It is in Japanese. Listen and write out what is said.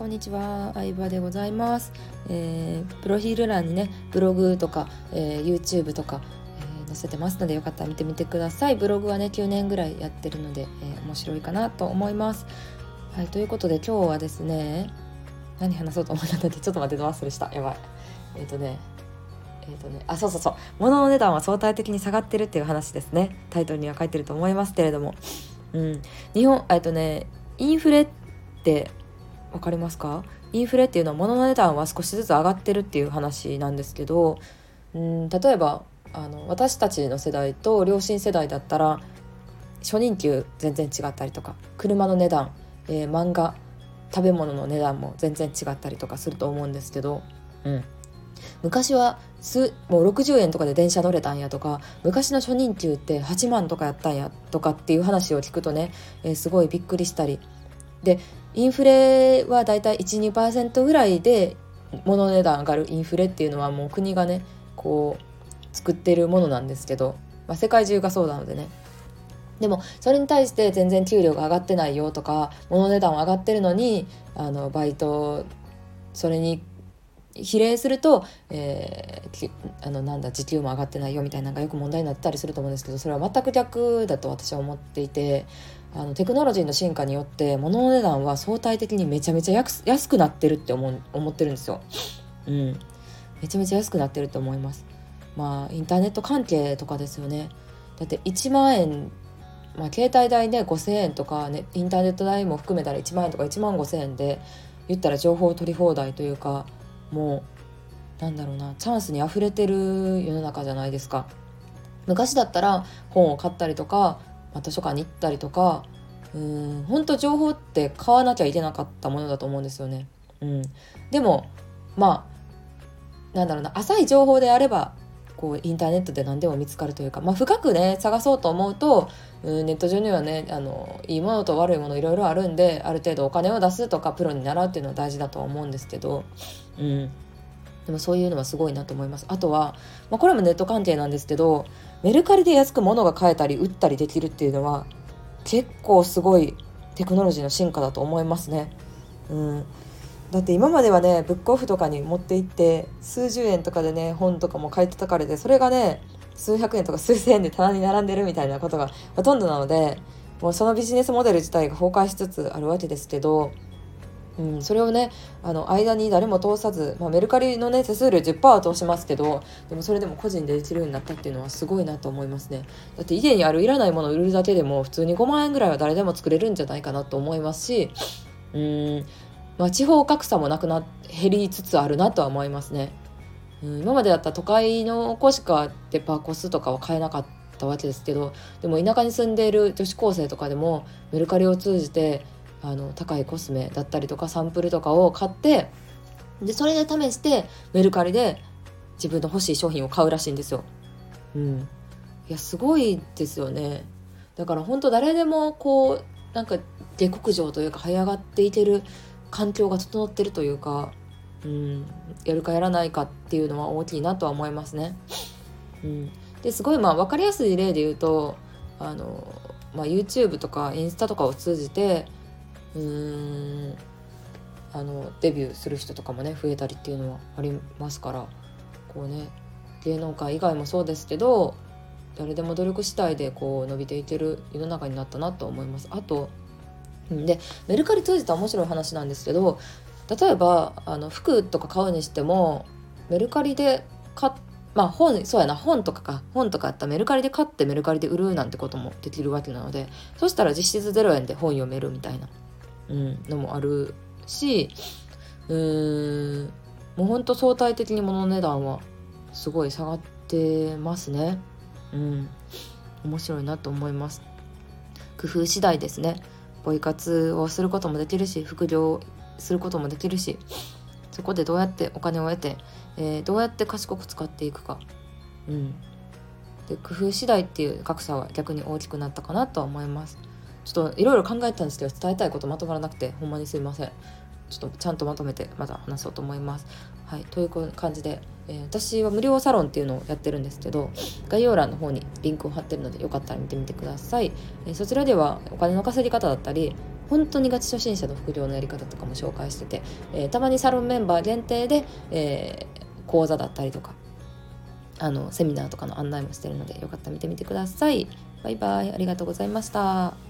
こんにちは、相葉でございます、えー、プロフィール欄にね、ブログとか、えー、YouTube とか、えー、載せてますのでよかったら見てみてください。ブログはね、9年ぐらいやってるので、え面白いかなと思います。はい、ということで今日はですね、何話そうと思ったんだってちょっと待って、忘れした。やばい。えっ、とね、えーとね、あそうそうそう物の値段は相対的に下がってるっていう話ですねタイトルには書いてると思いますけれども、うん、日本えっとねインフレって分かりますか？インフレっていうのは物の値段は少しずつ上がってるっていう話なんですけどうん例えばあの私たちの世代と両親世代だったら初任給全然違ったりとか車の値段、えー、漫画食べ物の値段も全然違ったりとかすると思うんですけど、うん、昔はすもう60円とかで電車乗れたんやとか昔の初任給って8万とかやったんやとかっていう話を聞くとね、えー、すごいびっくりしたりでインフレはだいたい12%ぐらいで物値段上がるインフレっていうのはもう国がねこう作ってるものなんですけど、まあ、世界中がそうなのでね。でもそれに対して全然給料が上がってないよとか物値段は上がってるのにあのバイトそれに比例すると、えー、あのなんだ時給も上がってないよみたいなのがよく問題になったりすると思うんですけどそれは全く逆だと私は思っていてあのテクノロジーの進化によって物の値段は相対的にめちゃめちゃ安くなってるって思思ってるんですよ。うん、めちゃめちゃ安くなってると思います。まあインターネット関係とかですよね。だって1万円まあ、携帯代で5,000円とか、ね、インターネット代も含めたら1万円とか1万5,000円で言ったら情報を取り放題というかもうなんだろうなチャンスにあふれてる世の中じゃないですか。昔だったら本を買ったりとか、まあ、図書館に行ったりとかうん本当情報って買わなきゃいけなかったものだと思うんですよね。うん、でもまあなんだろうな浅い情報であればこうインターネットで何でも見つかるというか、まあ、深くね探そうと思うと、うん、ネット上にはねあのいいものと悪いものいろいろあるんである程度お金を出すとかプロに習うっていうのは大事だとは思うんですけど、うん、でもそういうのはすごいなと思います。あとは、まあ、これもネット関係なんですけどメルカリで安く物が買えたり売ったりできるっていうのは結構すごいテクノロジーの進化だと思いますね。うんだって今まではねブックオフとかに持って行って数十円とかでね本とかも買い叩かれてそれがね数百円とか数千円で棚に並んでるみたいなことがほとんどなのでもうそのビジネスモデル自体が崩壊しつつあるわけですけどうん、それをねあの間に誰も通さず、まあ、メルカリのね手数料10%は通しますけどでもそれでも個人でできるようになったっていうのはすごいなと思いますね。だって家にあるいらないものを売るだけでも普通に5万円ぐらいは誰でも作れるんじゃないかなと思いますしうん。まあ、地方格差もなくな減りつつあるなとは思いますね。うん、今までだった都会の子しかデパコスとかは買えなかったわけですけどでも田舎に住んでいる女子高生とかでもメルカリを通じてあの高いコスメだったりとかサンプルとかを買ってでそれで試してメルカリで自分の欲しい商品を買うらしいんですよ。うん、いやすごいですよね。だから本当誰でもこうなんか下克上というか這い上がっていける環境が整ってるというか、うん、やるかやらないかっていうのは大きいなとは思いますね。うん、ですごいまあ分かりやすい例で言うとあの、まあ、YouTube とかインスタとかを通じてうーん。あのデビューする人とかもね増えたりっていうのはありますからこうね芸能界以外もそうですけど誰でも努力次第でこう伸びていける世の中になったなと思います。あとでメルカリ通じた面白い話なんですけど例えばあの服とか買うにしてもメルカリで買っまあ本そうやな本とかか。本とかやったらメルカリで買ってメルカリで売るなんてこともできるわけなのでそしたら実質0円で本読めるみたいな。うん、のもあるしうーんもうほんと相対的に物の値段はすごい下がってますね。うん、面白いなと思います。工夫次第ですね。ポイ活をすることもできるし副業することもできるしそこでどうやってお金を得て、えー、どうやって賢く使っていくか、うん、で工夫次第っていう格差は逆に大きくなったかなとは思います。ちょっといろいろ考えたんですけど伝えたいことまとまらなくてほんまにすいませんちょっとちゃんとまとめてまた話そうと思います。はい、という感じで、えー、私は無料サロンっていうのをやってるんですけど概要欄の方にリンクを貼ってるのでよかったら見てみてください。えー、そちらではお金の稼ぎ方だったり本当にガチ初心者の副業のやり方とかも紹介してて、えー、たまにサロンメンバー限定で、え、講座だったりとかあのセミナーとかの案内もしてるのでよかったら見てみてください。バイバイありがとうございました。